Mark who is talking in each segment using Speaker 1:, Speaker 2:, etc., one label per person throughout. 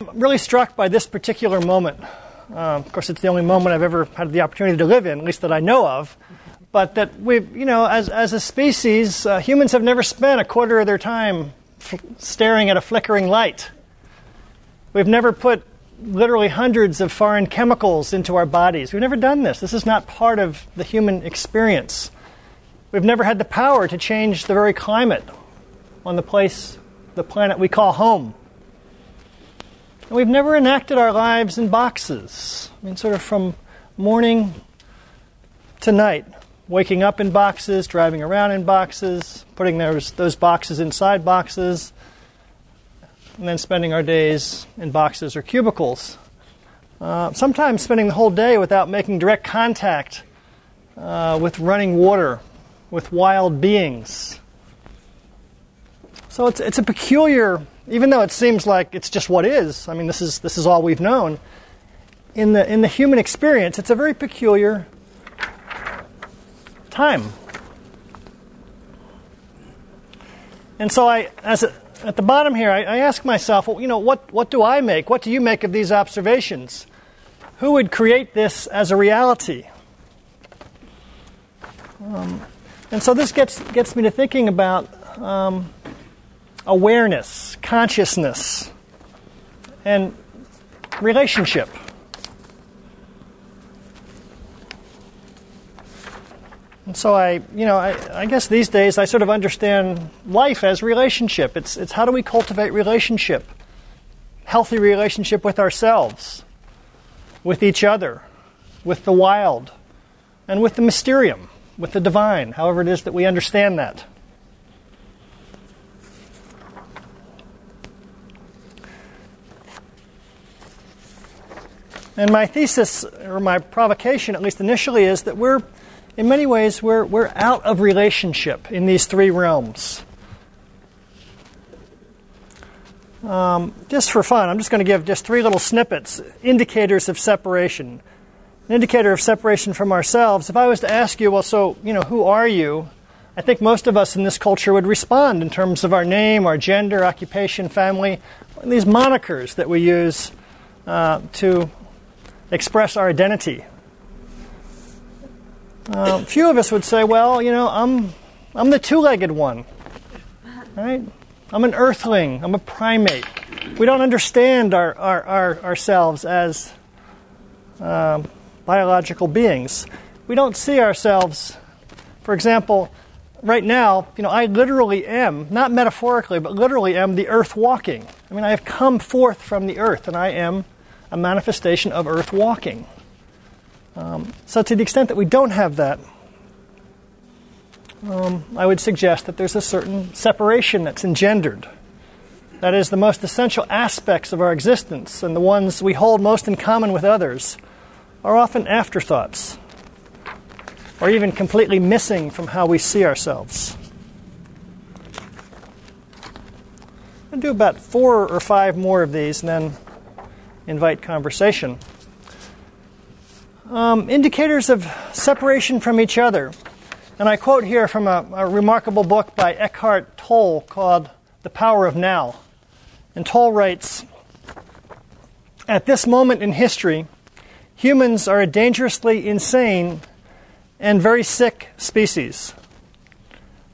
Speaker 1: I'm really struck by this particular moment. Um, of course, it's the only moment I've ever had the opportunity to live in, at least that I know of. But that we've, you know, as, as a species, uh, humans have never spent a quarter of their time f- staring at a flickering light. We've never put literally hundreds of foreign chemicals into our bodies. We've never done this. This is not part of the human experience. We've never had the power to change the very climate on the place, the planet we call home. And we've never enacted our lives in boxes. I mean, sort of from morning to night, waking up in boxes, driving around in boxes, putting those, those boxes inside boxes, and then spending our days in boxes or cubicles. Uh, sometimes spending the whole day without making direct contact uh, with running water, with wild beings. So it's, it's a peculiar even though it seems like it's just what is, I mean, this is, this is all we've known, in the, in the human experience, it's a very peculiar time. And so I, as a, at the bottom here, I, I, ask myself, well, you know, what, what do I make? What do you make of these observations? Who would create this as a reality? Um, and so this gets, gets me to thinking about um, awareness, consciousness, and relationship. And so I, you know, I, I, guess these days I sort of understand life as relationship. It's, it's how do we cultivate relationship? Healthy relationship with ourselves, with each other, with the wild, and with the mysterium, with the divine, however it is that we understand that. And my thesis, or my provocation, at least initially, is that we're, in many ways, we're, we're out of relationship in these three realms. Um, just for fun, I'm just going to give just three little snippets, indicators of separation. An indicator of separation from ourselves. If I was to ask you, well, so, you know, who are you? I think most of us in this culture would respond in terms of our name, our gender, occupation, family, these monikers that we use uh, to express our identity. Uh, few of us would say, well, you know, I'm, I'm the two legged one. Right? I'm an earthling. I'm a primate. We don't understand our, our, our ourselves as uh, biological beings. We don't see ourselves, for example, right now, you know, I literally am, not metaphorically, but literally am the earth walking. I mean, I have come forth from the earth and I am a manifestation of earth walking. Um, so, to the extent that we don't have that, um, I would suggest that there's a certain separation that's engendered. That is, the most essential aspects of our existence and the ones we hold most in common with others are often afterthoughts or even completely missing from how we see ourselves. I'll do about four or five more of these and then invite conversation. Um, indicators of separation from each other. And I quote here from a, a, remarkable book by Eckhart Tolle called The Power of Now. And Tolle writes At this moment in history, humans are a dangerously insane and very sick species.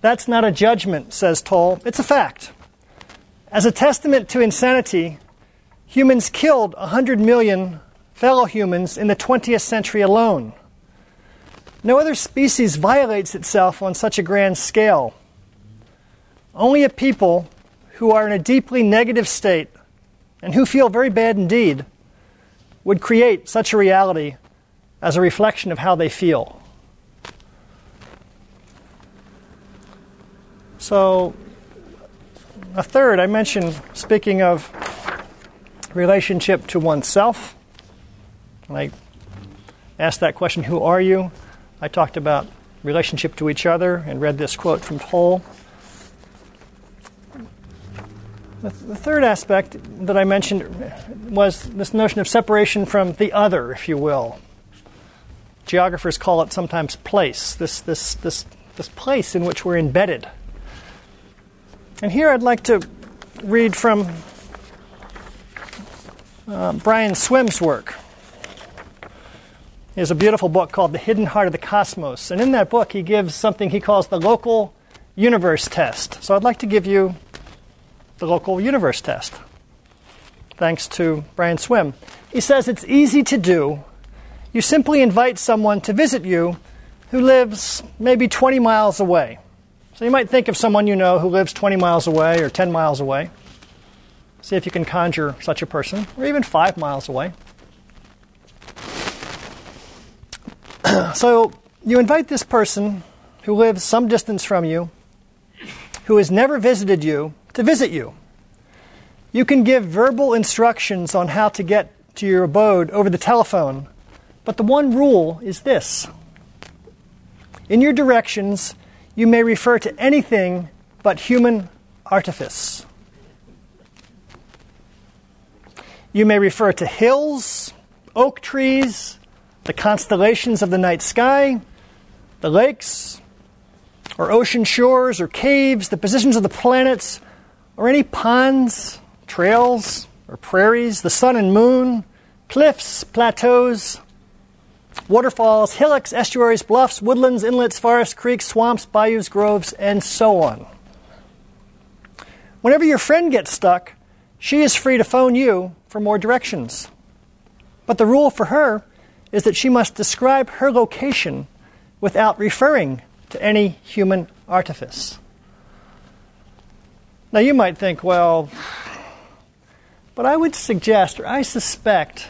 Speaker 1: That's not a judgment, says Tolle, it's a fact. As a testament to insanity, humans killed 100 million fellow humans in the 20th century alone. No other species violates itself on such a grand scale. Only a people who are in a deeply negative state and who feel very bad indeed would create such a reality as a reflection of how they feel. So, a third, I mentioned, speaking of relationship to oneself. I asked that question, who are you? I talked about relationship to each other and read this quote from Tolle. The, the third aspect that I mentioned was this notion of separation from the other, if you will. Geographers call it sometimes place, this, this, this, this place in which we're embedded. And here I'd like to read from uh, Brian Swimme's work. He has a beautiful book called The Hidden Heart of the Cosmos. And in that book, he gives something he calls the local universe test. So I'd like to give you the local universe test, thanks to Brian Swimme. He says it's easy to do. You simply invite someone to visit you who lives maybe 20 miles away. So you might think of someone you know who lives 20 miles away or 10 miles away. See if you can conjure such a person, or even five miles away. so you invite this person who lives some distance from you, who has never visited you, to visit you. You can give verbal instructions on how to get to your abode over the telephone, but the one rule is this. In your directions, you may refer to anything but human artifice. You may refer to hills, oak trees, the constellations of the night sky, the lakes, or ocean shores, or caves, the positions of the planets, or any ponds, trails, or prairies, the sun and moon, cliffs, plateaus, waterfalls, hillocks, estuaries, bluffs, woodlands, inlets, forests, creeks, swamps, bayous, groves, and so on. Whenever your friend gets stuck, she is free to phone you for more directions. But the rule for her is that she must describe her location without referring to any human artifice. Now, you might think, well, but I would suggest, or I suspect,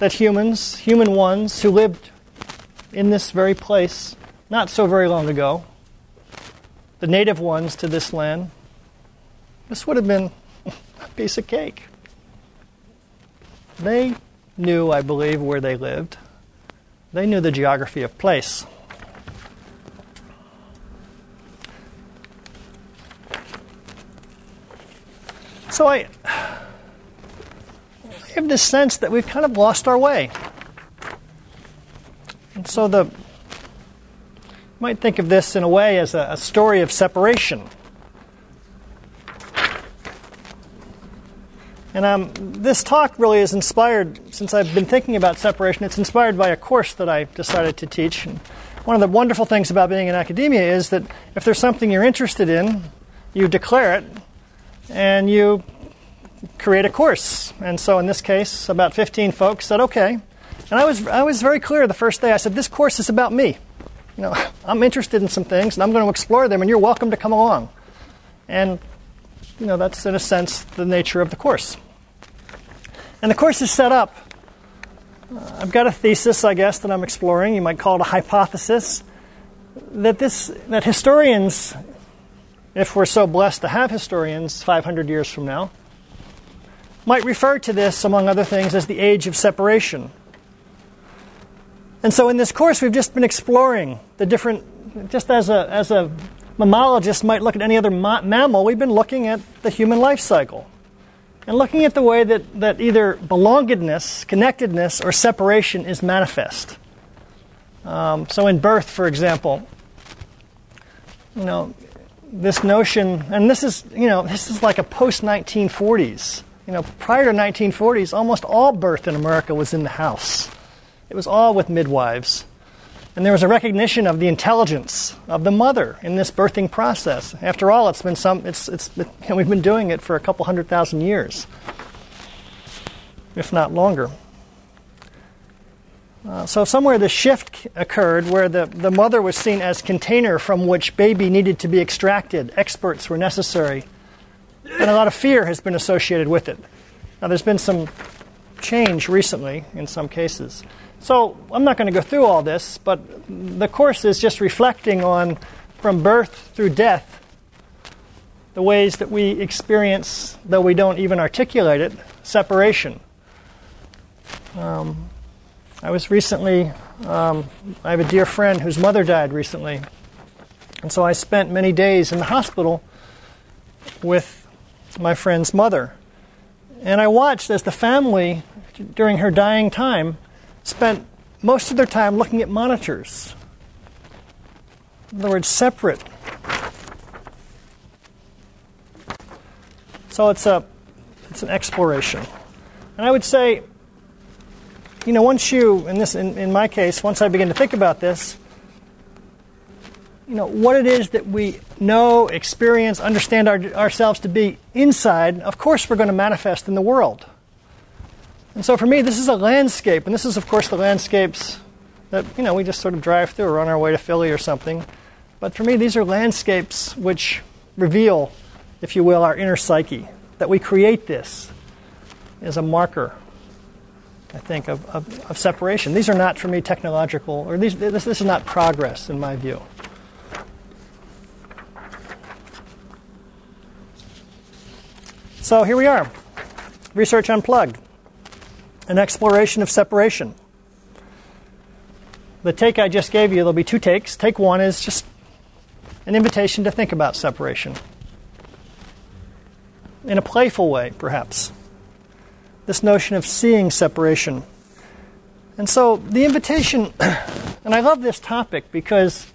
Speaker 1: that humans, human ones who lived in this very place not so very long ago, the native ones to this land, this would have been piece of cake. They knew, I believe, where they lived. They knew the geography of place. So I, I have this sense that we've kind of lost our way. And so the you might think of this in a way as a, a story of separation. And um, this talk really is inspired, since I've been thinking about separation, it's inspired by a course that I decided to teach. And one of the wonderful things about being in academia is that if there's something you're interested in, you declare it and you create a course. And so in this case, about 15 folks said, okay. And I was, I was very clear the first day. I said, this course is about me. You know, I'm interested in some things and I'm going to explore them, and you're welcome to come along. And you know, that's in a sense the nature of the course. And the course is set up. Uh, I've got a thesis, I guess, that I'm exploring. You might call it a hypothesis that this that historians, if we're so blessed to have historians 500 years from now, might refer to this, among other things, as the age of separation. And so, in this course, we've just been exploring the different, just as a as a mammalogists might look at any other ma- mammal, we've been looking at the human life cycle and looking at the way that, that either belongedness, connectedness, or separation is manifest. Um, so, in birth, for example, you know, this notion, and this is, you know, this is like a post 1940s. You know, prior to 1940s, almost all birth in America was in the house. It was all with midwives. And there was a recognition of the intelligence of the mother in this birthing process. After all, it's been some, it's, it's, know, we've been doing it for a couple hundred thousand years, if not longer. Uh, so somewhere the shift occurred where the, the mother was seen as container from which baby needed to be extracted. Experts were necessary. And a lot of fear has been associated with it. Now there's been some change recently in some cases. So I'm not going to go through all this, but the course is just reflecting on from birth through death the ways that we experience, though we don't even articulate it, separation. Um, I was recently, um, I have a dear friend whose mother died recently. And so I spent many days in the hospital with my friend's mother. And I watched as the family, during her dying time, spent most of their time looking at monitors. In other words, separate. So it's a it's an exploration. And I would say, you know, once you, in this, in, in my case, once I begin to think about this, you know, what it is that we know, experience, understand our, ourselves to be inside, of course we're going to manifest in the world. And so for me, this is a landscape, and this is, of course, the landscapes that, you know, we just sort of drive through or on our way to Philly or something. But for me, these are landscapes which reveal, if you will, our inner psyche, that we create this as a marker, I think, of, of, of separation. These are not, for me, technological, or these, this, this is not progress in my view. So here we are Research Unplugged an exploration of separation. The take I just gave you, there'll be two takes. Take one is just an invitation to think about separation in a playful way, perhaps. This notion of seeing separation. And so the invitation, and I love this topic because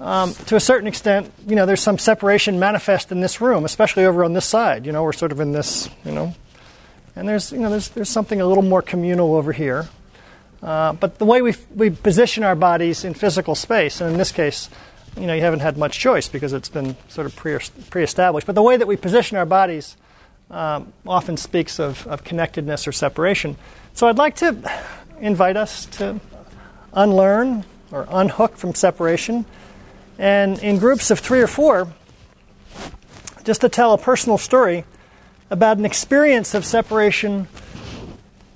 Speaker 1: um, to a certain extent, you know, there's some separation manifest in this room, especially over on this side. You know, we're sort of in this, you know, and there's, you know, there's, there's something a little more communal over here. Uh, but the way we, we position our bodies in physical space, and in this case, you know, you haven't had much choice because it's been sort of pre, pre-established. But the way that we position our bodies um, often speaks of, of connectedness or separation. So I'd like to invite us to unlearn or unhook from separation, and in groups of three or four, just to tell a personal story about an experience of separation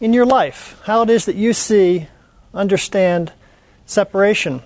Speaker 1: in your life, how it is that you see, understand separation.